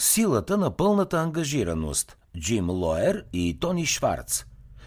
Силата на пълната ангажираност. Джим Лоер и Тони Шварц.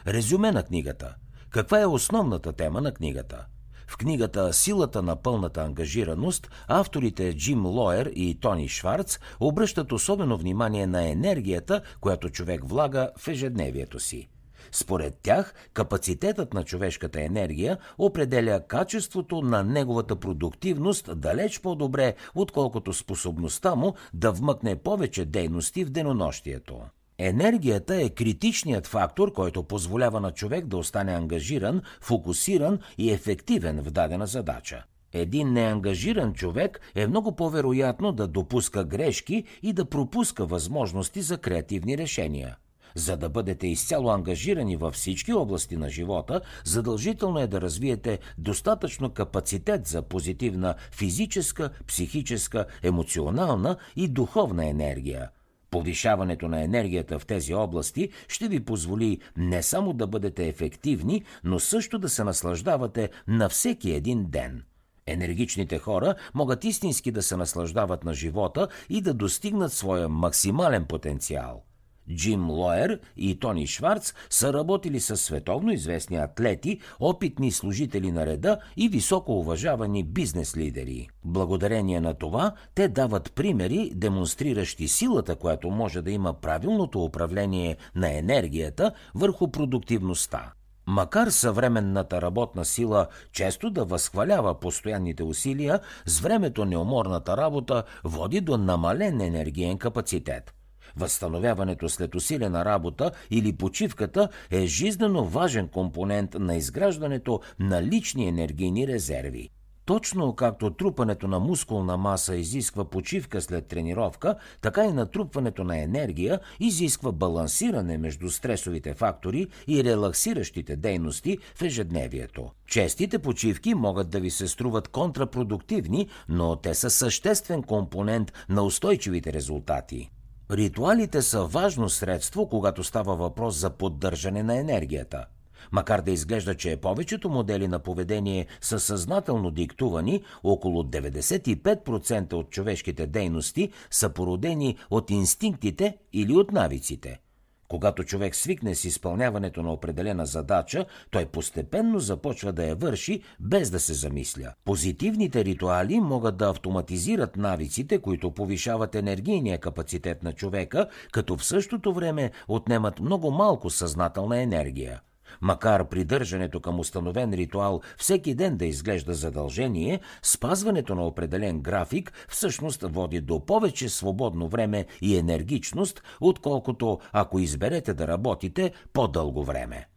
Резюме на книгата. Каква е основната тема на книгата? В книгата Силата на пълната ангажираност авторите Джим Лоер и Тони Шварц обръщат особено внимание на енергията, която човек влага в ежедневието си. Според тях, капацитетът на човешката енергия определя качеството на неговата продуктивност далеч по-добре, отколкото способността му да вмъкне повече дейности в денонощието. Енергията е критичният фактор, който позволява на човек да остане ангажиран, фокусиран и ефективен в дадена задача. Един неангажиран човек е много по-вероятно да допуска грешки и да пропуска възможности за креативни решения. За да бъдете изцяло ангажирани във всички области на живота, задължително е да развиете достатъчно капацитет за позитивна физическа, психическа, емоционална и духовна енергия. Повишаването на енергията в тези области ще ви позволи не само да бъдете ефективни, но също да се наслаждавате на всеки един ден. Енергичните хора могат истински да се наслаждават на живота и да достигнат своя максимален потенциал – Джим Лоер и Тони Шварц са работили с световно известни атлети, опитни служители на реда и високо уважавани бизнес лидери. Благодарение на това, те дават примери, демонстриращи силата, която може да има правилното управление на енергията върху продуктивността. Макар съвременната работна сила често да възхвалява постоянните усилия, с времето неуморната работа води до намален енергиен капацитет – Възстановяването след усилена работа или почивката е жизненно важен компонент на изграждането на лични енергийни резерви. Точно както трупането на мускулна маса изисква почивка след тренировка, така и натрупването на енергия изисква балансиране между стресовите фактори и релаксиращите дейности в ежедневието. Честите почивки могат да ви се струват контрапродуктивни, но те са съществен компонент на устойчивите резултати. Ритуалите са важно средство, когато става въпрос за поддържане на енергията. Макар да изглежда, че повечето модели на поведение са съзнателно диктувани, около 95% от човешките дейности са породени от инстинктите или от навиците – когато човек свикне с изпълняването на определена задача, той постепенно започва да я върши без да се замисля. Позитивните ритуали могат да автоматизират навиците, които повишават енергийния капацитет на човека, като в същото време отнемат много малко съзнателна енергия. Макар придържането към установен ритуал всеки ден да изглежда задължение, спазването на определен график всъщност води до повече свободно време и енергичност, отколкото ако изберете да работите по-дълго време.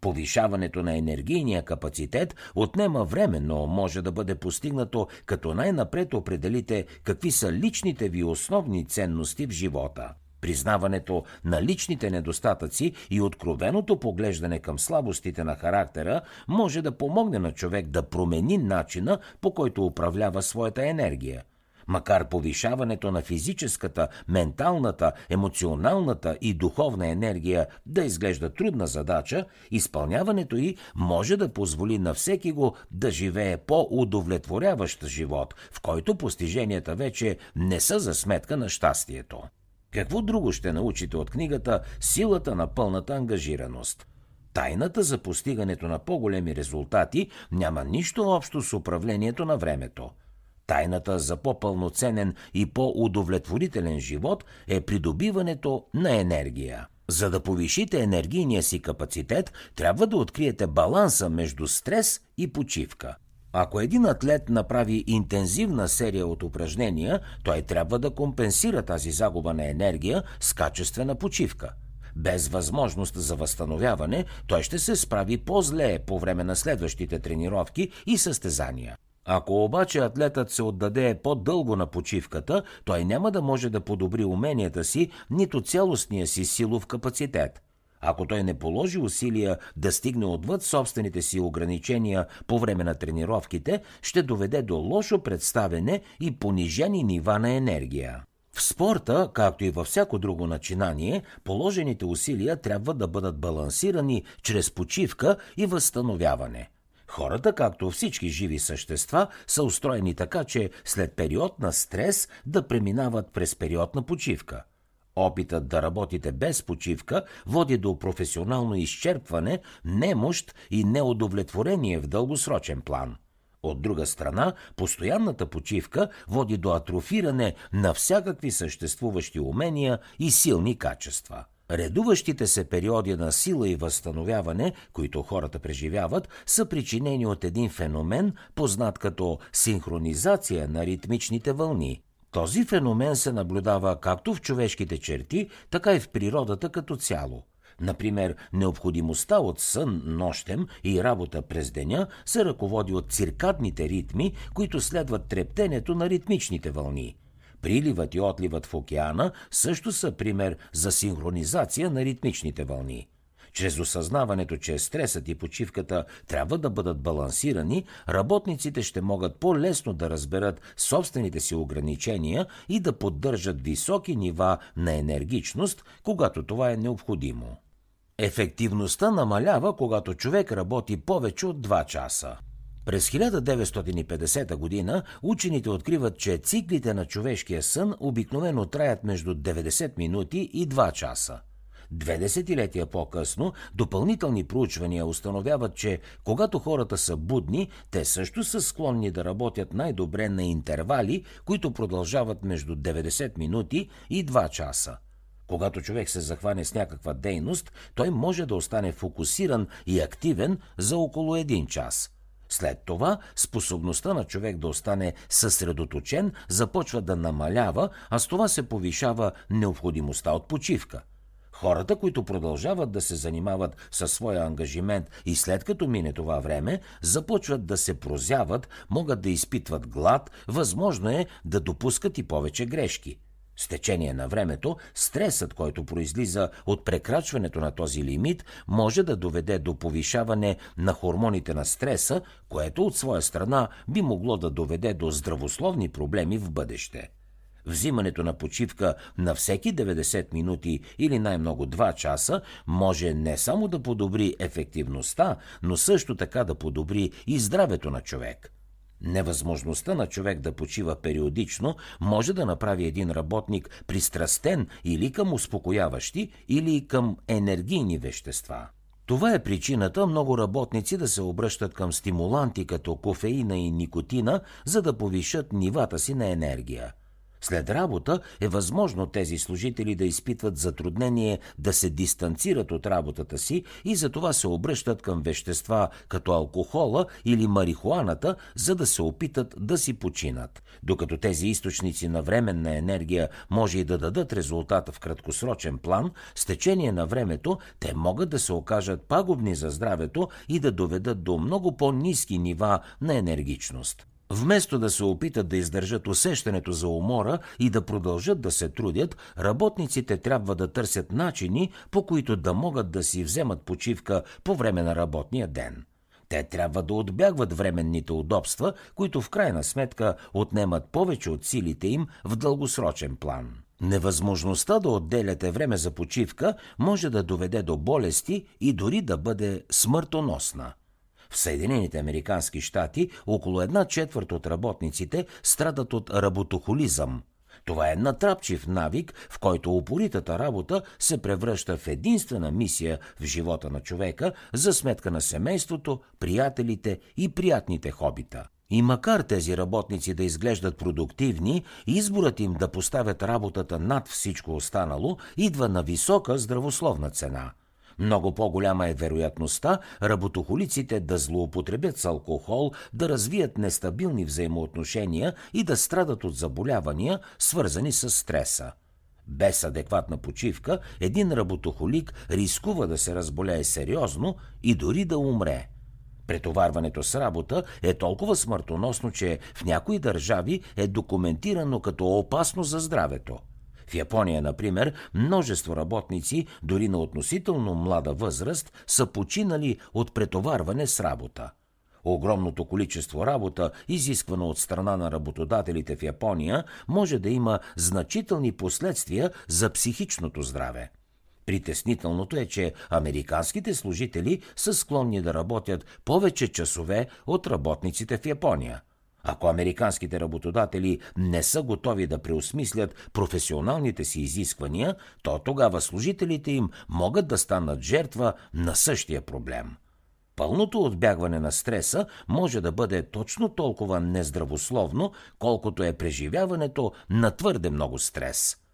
Повишаването на енергийния капацитет отнема време, но може да бъде постигнато като най-напред определите какви са личните ви основни ценности в живота – Признаването на личните недостатъци и откровеното поглеждане към слабостите на характера може да помогне на човек да промени начина по който управлява своята енергия. Макар повишаването на физическата, менталната, емоционалната и духовна енергия да изглежда трудна задача, изпълняването й може да позволи на всеки го да живее по-удовлетворяващ живот, в който постиженията вече не са за сметка на щастието. Какво друго ще научите от книгата Силата на пълната ангажираност? Тайната за постигането на по-големи резултати няма нищо общо с управлението на времето. Тайната за по-пълноценен и по-удовлетворителен живот е придобиването на енергия. За да повишите енергийния си капацитет, трябва да откриете баланса между стрес и почивка – ако един атлет направи интензивна серия от упражнения, той трябва да компенсира тази загуба на енергия с качествена почивка. Без възможност за възстановяване, той ще се справи по-зле по време на следващите тренировки и състезания. Ако обаче атлетът се отдаде по-дълго на почивката, той няма да може да подобри уменията си, нито цялостния си силов капацитет – ако той не положи усилия да стигне отвъд собствените си ограничения по време на тренировките, ще доведе до лошо представене и понижени нива на енергия. В спорта, както и във всяко друго начинание, положените усилия трябва да бъдат балансирани чрез почивка и възстановяване. Хората, както всички живи същества, са устроени така, че след период на стрес да преминават през период на почивка. Опитът да работите без почивка води до професионално изчерпване, немощ и неудовлетворение в дългосрочен план. От друга страна, постоянната почивка води до атрофиране на всякакви съществуващи умения и силни качества – Редуващите се периоди на сила и възстановяване, които хората преживяват, са причинени от един феномен, познат като синхронизация на ритмичните вълни. Този феномен се наблюдава както в човешките черти, така и в природата като цяло. Например, необходимостта от сън нощем и работа през деня се ръководи от циркадните ритми, които следват трептенето на ритмичните вълни – Приливът и отливът в океана също са пример за синхронизация на ритмичните вълни. Чрез осъзнаването, че стресът и почивката трябва да бъдат балансирани, работниците ще могат по-лесно да разберат собствените си ограничения и да поддържат високи нива на енергичност, когато това е необходимо. Ефективността намалява, когато човек работи повече от 2 часа. През 1950 година учените откриват, че циклите на човешкия сън обикновено траят между 90 минути и 2 часа. Две десетилетия по-късно допълнителни проучвания установяват, че когато хората са будни, те също са склонни да работят най-добре на интервали, които продължават между 90 минути и 2 часа. Когато човек се захване с някаква дейност, той може да остане фокусиран и активен за около един час – след това способността на човек да остане съсредоточен започва да намалява, а с това се повишава необходимостта от почивка. Хората, които продължават да се занимават със своя ангажимент и след като мине това време, започват да се прозяват, могат да изпитват глад, възможно е да допускат и повече грешки – с течение на времето, стресът, който произлиза от прекрачването на този лимит, може да доведе до повишаване на хормоните на стреса, което от своя страна би могло да доведе до здравословни проблеми в бъдеще. Взимането на почивка на всеки 90 минути или най-много 2 часа може не само да подобри ефективността, но също така да подобри и здравето на човек – Невъзможността на човек да почива периодично може да направи един работник пристрастен или към успокояващи, или към енергийни вещества. Това е причината много работници да се обръщат към стимуланти като кофеина и никотина, за да повишат нивата си на енергия – след работа е възможно тези служители да изпитват затруднение да се дистанцират от работата си и затова се обръщат към вещества като алкохола или марихуаната, за да се опитат да си починат. Докато тези източници на временна енергия може и да дадат резултата в краткосрочен план, с течение на времето те могат да се окажат пагубни за здравето и да доведат до много по-низки нива на енергичност. Вместо да се опитат да издържат усещането за умора и да продължат да се трудят, работниците трябва да търсят начини, по които да могат да си вземат почивка по време на работния ден. Те трябва да отбягват временните удобства, които в крайна сметка отнемат повече от силите им в дългосрочен план. Невъзможността да отделяте време за почивка може да доведе до болести и дори да бъде смъртоносна – в Съединените Американски щати около една четвърт от работниците страдат от работохолизъм. Това е натрапчив навик, в който упоритата работа се превръща в единствена мисия в живота на човека за сметка на семейството, приятелите и приятните хобита. И макар тези работници да изглеждат продуктивни, изборът им да поставят работата над всичко останало идва на висока здравословна цена – много по-голяма е вероятността работохолиците да злоупотребят с алкохол, да развият нестабилни взаимоотношения и да страдат от заболявания, свързани с стреса. Без адекватна почивка, един работохолик рискува да се разболее сериозно и дори да умре. Претоварването с работа е толкова смъртоносно, че в някои държави е документирано като опасно за здравето. В Япония, например, множество работници, дори на относително млада възраст, са починали от претоварване с работа. Огромното количество работа, изисквано от страна на работодателите в Япония, може да има значителни последствия за психичното здраве. Притеснителното е, че американските служители са склонни да работят повече часове от работниците в Япония. Ако американските работодатели не са готови да преосмислят професионалните си изисквания, то тогава служителите им могат да станат жертва на същия проблем. Пълното отбягване на стреса може да бъде точно толкова нездравословно, колкото е преживяването на твърде много стрес –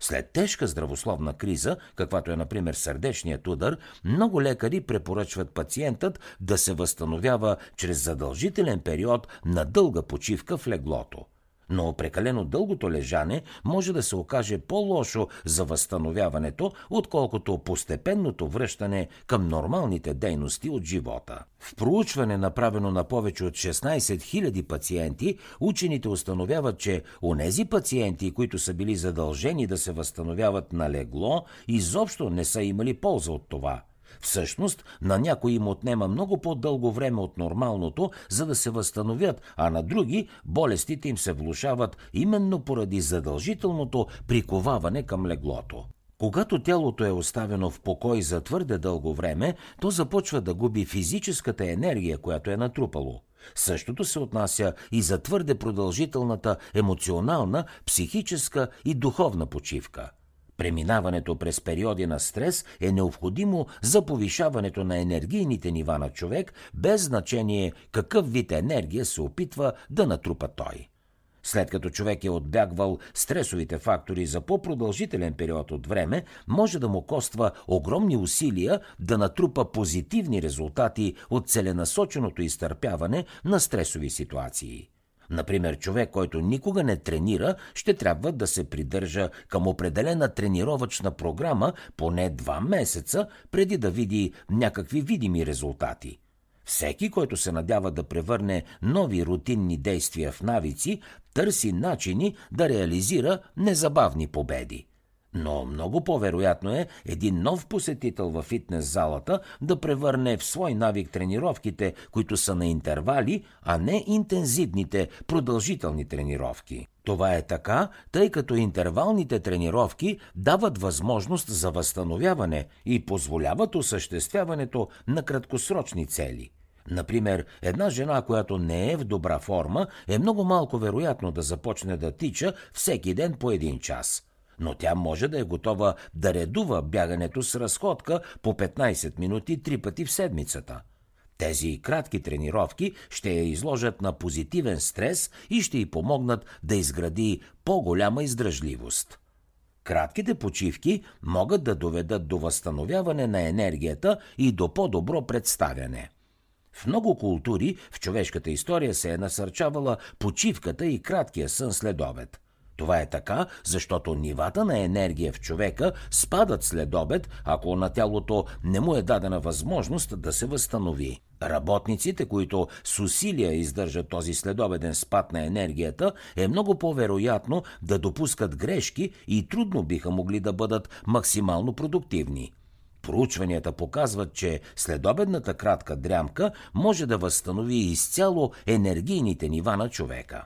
след тежка здравословна криза, каквато е например сърдечният удар, много лекари препоръчват пациентът да се възстановява чрез задължителен период на дълга почивка в леглото – но прекалено дългото лежане може да се окаже по-лошо за възстановяването, отколкото постепенното връщане към нормалните дейности от живота. В проучване, направено на повече от 16 000 пациенти, учените установяват, че онези пациенти, които са били задължени да се възстановяват на легло, изобщо не са имали полза от това – Всъщност, на някои им отнема много по-дълго време от нормалното, за да се възстановят, а на други болестите им се влушават именно поради задължителното приковаване към леглото. Когато тялото е оставено в покой за твърде дълго време, то започва да губи физическата енергия, която е натрупало. Същото се отнася и за твърде продължителната емоционална, психическа и духовна почивка – Преминаването през периоди на стрес е необходимо за повишаването на енергийните нива на човек, без значение какъв вид енергия се опитва да натрупа той. След като човек е отбягвал стресовите фактори за по-продължителен период от време, може да му коства огромни усилия да натрупа позитивни резултати от целенасоченото изтърпяване на стресови ситуации. Например, човек, който никога не тренира, ще трябва да се придържа към определена тренировъчна програма поне два месеца, преди да види някакви видими резултати. Всеки, който се надява да превърне нови рутинни действия в навици, търси начини да реализира незабавни победи. Но много по-вероятно е един нов посетител във фитнес залата да превърне в свой навик тренировките, които са на интервали, а не интензивните, продължителни тренировки. Това е така, тъй като интервалните тренировки дават възможност за възстановяване и позволяват осъществяването на краткосрочни цели. Например, една жена, която не е в добра форма, е много малко вероятно да започне да тича всеки ден по един час – но тя може да е готова да редува бягането с разходка по 15 минути три пъти в седмицата. Тези кратки тренировки ще я изложат на позитивен стрес и ще й помогнат да изгради по-голяма издръжливост. Кратките почивки могат да доведат до възстановяване на енергията и до по-добро представяне. В много култури в човешката история се е насърчавала почивката и краткия сън след обед – това е така, защото нивата на енергия в човека спадат след обед, ако на тялото не му е дадена възможност да се възстанови. Работниците, които с усилия издържат този следобеден спад на енергията, е много по-вероятно да допускат грешки и трудно биха могли да бъдат максимално продуктивни. Проучванията показват, че следобедната кратка дрямка може да възстанови изцяло енергийните нива на човека.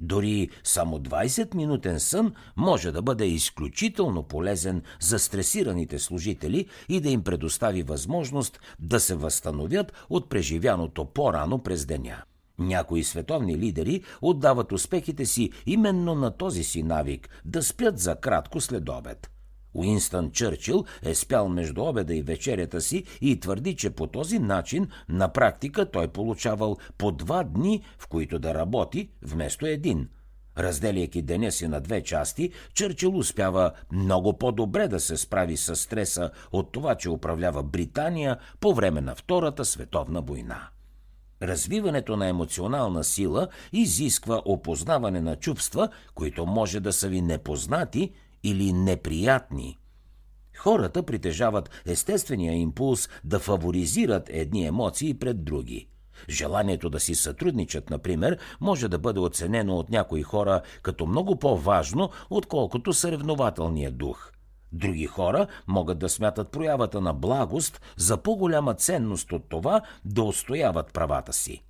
Дори само 20-минутен сън може да бъде изключително полезен за стресираните служители и да им предостави възможност да се възстановят от преживяното по-рано през деня. Някои световни лидери отдават успехите си именно на този си навик да спят за кратко след обед – Уинстън Чърчил е спял между обеда и вечерята си и твърди, че по този начин на практика той получавал по два дни, в които да работи, вместо един. Разделяйки деня си на две части, Чърчил успява много по-добре да се справи с стреса от това, че управлява Британия по време на Втората световна война. Развиването на емоционална сила изисква опознаване на чувства, които може да са ви непознати или неприятни. Хората притежават естествения импулс да фаворизират едни емоции пред други. Желанието да си сътрудничат, например, може да бъде оценено от някои хора като много по-важно, отколкото съревнователният дух. Други хора могат да смятат проявата на благост за по-голяма ценност от това да устояват правата си.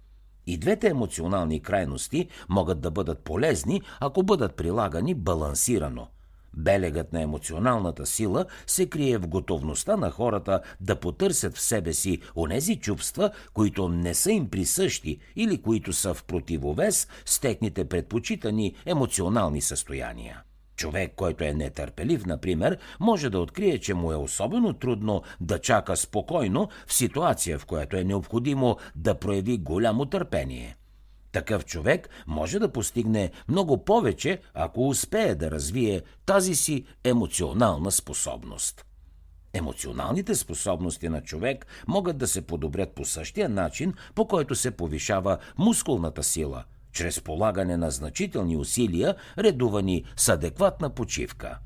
И двете емоционални крайности могат да бъдат полезни, ако бъдат прилагани балансирано – Белегът на емоционалната сила се крие в готовността на хората да потърсят в себе си онези чувства, които не са им присъщи или които са в противовес с техните предпочитани емоционални състояния. Човек, който е нетърпелив, например, може да открие, че му е особено трудно да чака спокойно в ситуация, в която е необходимо да прояви голямо търпение. Такъв човек може да постигне много повече, ако успее да развие тази си емоционална способност. Емоционалните способности на човек могат да се подобрят по същия начин, по който се повишава мускулната сила – чрез полагане на значителни усилия, редувани с адекватна почивка.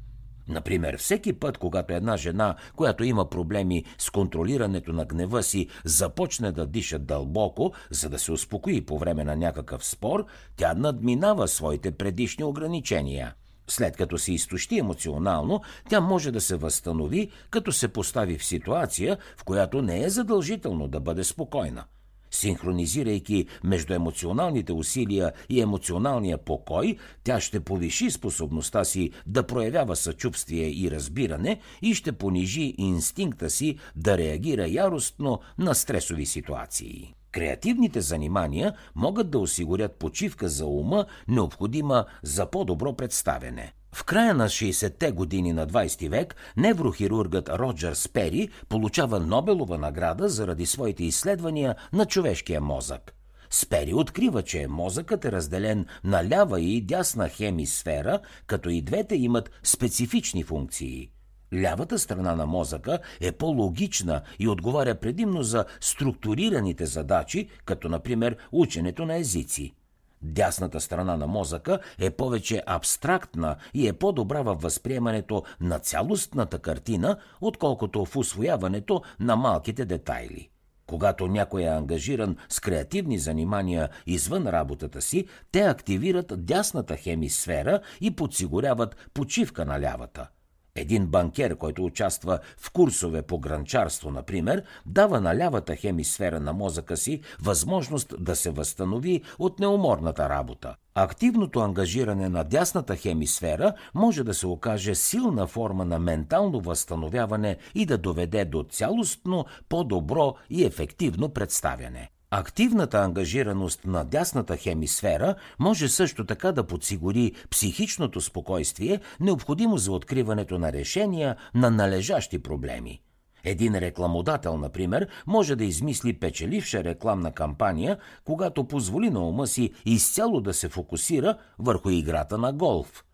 Например, всеки път, когато една жена, която има проблеми с контролирането на гнева си, започне да диша дълбоко, за да се успокои по време на някакъв спор, тя надминава своите предишни ограничения. След като се изтощи емоционално, тя може да се възстанови, като се постави в ситуация, в която не е задължително да бъде спокойна – Синхронизирайки между емоционалните усилия и емоционалния покой, тя ще повиши способността си да проявява съчувствие и разбиране и ще понижи инстинкта си да реагира яростно на стресови ситуации. Креативните занимания могат да осигурят почивка за ума, необходима за по-добро представене. В края на 60-те години на 20 век неврохирургът Роджер Спери получава Нобелова награда заради своите изследвания на човешкия мозък. Спери открива, че мозъкът е разделен на лява и дясна хемисфера, като и двете имат специфични функции. Лявата страна на мозъка е по-логична и отговаря предимно за структурираните задачи, като например ученето на езици. Дясната страна на мозъка е повече абстрактна и е по-добра във възприемането на цялостната картина, отколкото в освояването на малките детайли. Когато някой е ангажиран с креативни занимания извън работата си, те активират дясната хемисфера и подсигуряват почивка на лявата – един банкер, който участва в курсове по гранчарство, например, дава на лявата хемисфера на мозъка си възможност да се възстанови от неуморната работа. Активното ангажиране на дясната хемисфера може да се окаже силна форма на ментално възстановяване и да доведе до цялостно, по-добро и ефективно представяне. Активната ангажираност на дясната хемисфера може също така да подсигури психичното спокойствие, необходимо за откриването на решения на належащи проблеми. Един рекламодател, например, може да измисли печеливша рекламна кампания, когато позволи на ума си изцяло да се фокусира върху играта на голф –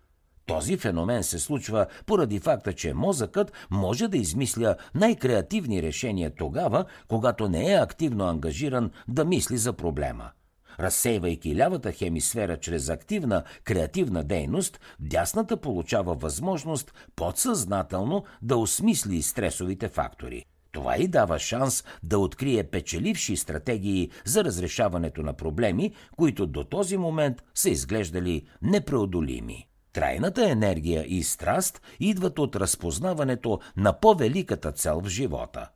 този феномен се случва поради факта, че мозъкът може да измисля най-креативни решения тогава, когато не е активно ангажиран да мисли за проблема. Разсейвайки лявата хемисфера чрез активна креативна дейност, дясната получава възможност подсъзнателно да осмисли стресовите фактори. Това и дава шанс да открие печеливши стратегии за разрешаването на проблеми, които до този момент са изглеждали непреодолими. Трайната енергия и страст идват от разпознаването на по-великата цел в живота.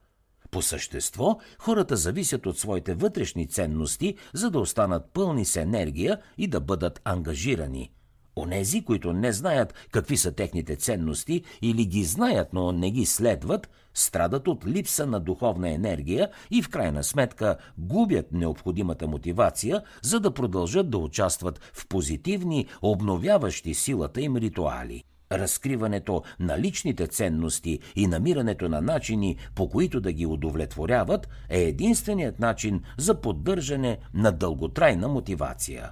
По същество, хората зависят от своите вътрешни ценности, за да останат пълни с енергия и да бъдат ангажирани – Онези, които не знаят какви са техните ценности или ги знаят, но не ги следват, страдат от липса на духовна енергия и в крайна сметка губят необходимата мотивация, за да продължат да участват в позитивни, обновяващи силата им ритуали. Разкриването на личните ценности и намирането на начини, по които да ги удовлетворяват, е единственият начин за поддържане на дълготрайна мотивация.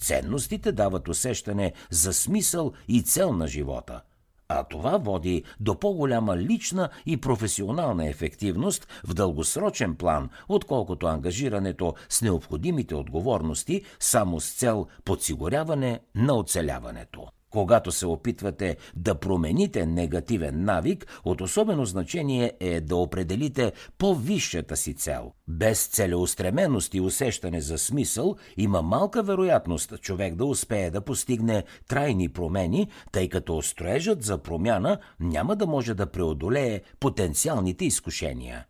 Ценностите дават усещане за смисъл и цел на живота. А това води до по-голяма лична и професионална ефективност в дългосрочен план, отколкото ангажирането с необходимите отговорности само с цел подсигуряване на оцеляването. Когато се опитвате да промените негативен навик, от особено значение е да определите по-висшата си цел. Без целеустременост и усещане за смисъл има малка вероятност човек да успее да постигне трайни промени, тъй като строежът за промяна няма да може да преодолее потенциалните изкушения.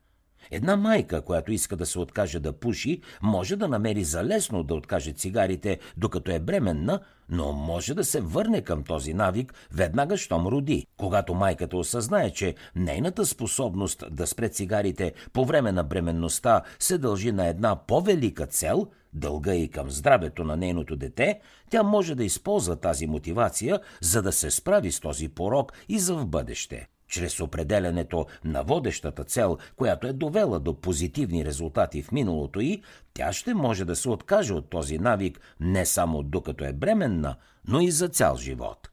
Една майка, която иска да се откаже да пуши, може да намери за лесно да откаже цигарите, докато е бременна, но може да се върне към този навик веднага, щом роди. Когато майката осъзнае, че нейната способност да спре цигарите по време на бременността се дължи на една по-велика цел – дълга и към здравето на нейното дете, тя може да използва тази мотивация, за да се справи с този порок и за в бъдеще. Чрез определенето на водещата цел, която е довела до позитивни резултати в миналото и, тя ще може да се откаже от този навик не само докато е бременна, но и за цял живот.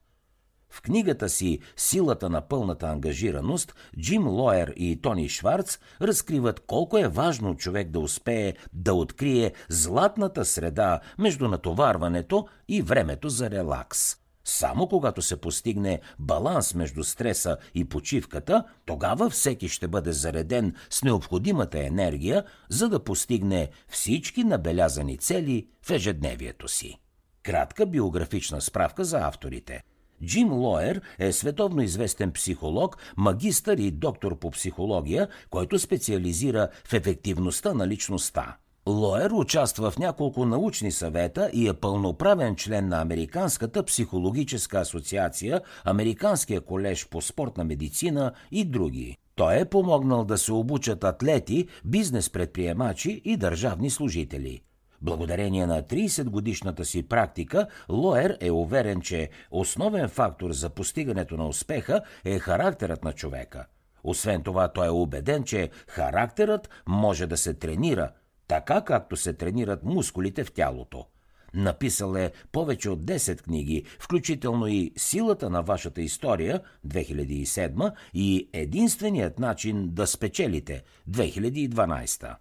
В книгата си Силата на пълната ангажираност Джим Лоер и Тони Шварц разкриват колко е важно човек да успее да открие златната среда между натоварването и времето за релакс. Само когато се постигне баланс между стреса и почивката, тогава всеки ще бъде зареден с необходимата енергия, за да постигне всички набелязани цели в ежедневието си. Кратка биографична справка за авторите – Джим Лоер е световно известен психолог, магистър и доктор по психология, който специализира в ефективността на личността. Лоер участва в няколко научни съвета и е пълноправен член на Американската психологическа асоциация, Американския колеж по спортна медицина и други. Той е помогнал да се обучат атлети, бизнес предприемачи и държавни служители. Благодарение на 30-годишната си практика, Лоер е уверен, че основен фактор за постигането на успеха е характерът на човека. Освен това, той е убеден, че характерът може да се тренира, така както се тренират мускулите в тялото. Написал е повече от 10 книги, включително и Силата на вашата история 2007 и Единственият начин да спечелите 2012.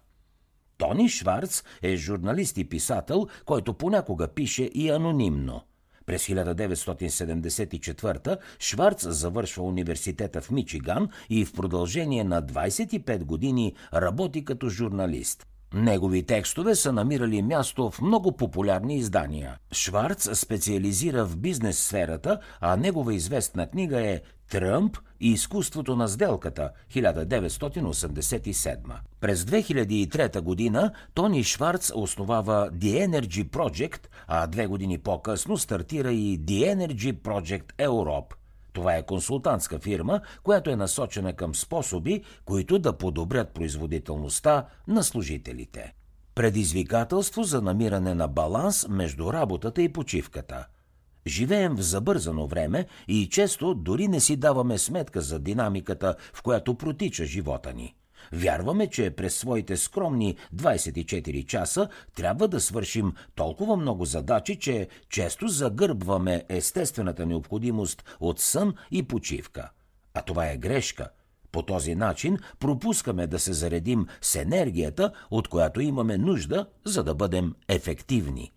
Тони Шварц е журналист и писател, който понякога пише и анонимно. През 1974 Шварц завършва университета в Мичиган и в продължение на 25 години работи като журналист. Негови текстове са намирали място в много популярни издания. Шварц специализира в бизнес сферата, а негова известна книга е Тръмп и изкуството на сделката 1987. През 2003 година Тони Шварц основава The Energy Project, а две години по-късно стартира и The Energy Project Europe. Това е консултантска фирма, която е насочена към способи, които да подобрят производителността на служителите. Предизвикателство за намиране на баланс между работата и почивката – Живеем в забързано време и често дори не си даваме сметка за динамиката, в която протича живота ни. Вярваме, че през своите скромни 24 часа трябва да свършим толкова много задачи, че често загърбваме естествената необходимост от сън и почивка. А това е грешка. По този начин пропускаме да се заредим с енергията, от която имаме нужда, за да бъдем ефективни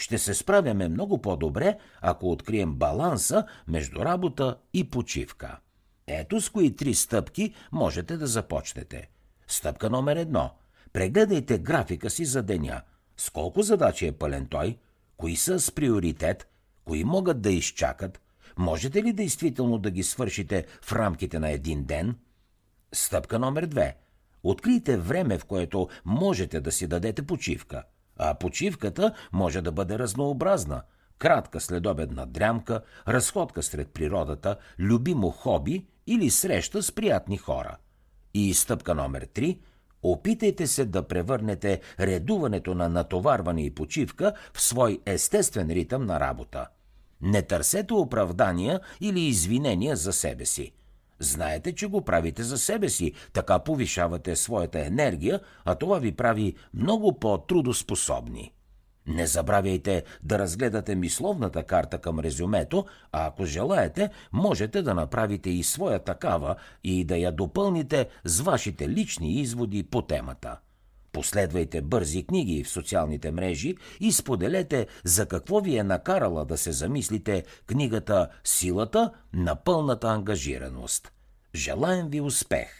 ще се справяме много по-добре, ако открием баланса между работа и почивка. Ето с кои три стъпки можете да започнете. Стъпка номер едно. Прегледайте графика си за деня. С колко задачи е пълен той? Кои са с приоритет? Кои могат да изчакат? Можете ли действително да ги свършите в рамките на един ден? Стъпка номер две. Открийте време, в което можете да си дадете почивка – а почивката може да бъде разнообразна. Кратка следобедна дрямка, разходка сред природата, любимо хоби или среща с приятни хора. И стъпка номер 3 Опитайте се да превърнете редуването на натоварване и почивка в свой естествен ритъм на работа. Не търсете оправдания или извинения за себе си. Знаете, че го правите за себе си, така повишавате своята енергия, а това ви прави много по-трудоспособни. Не забравяйте да разгледате мисловната карта към резюмето, а ако желаете, можете да направите и своя такава и да я допълните с вашите лични изводи по темата. Последвайте бързи книги в социалните мрежи и споделете за какво ви е накарала да се замислите книгата Силата на пълната ангажираност. Желаем ви успех!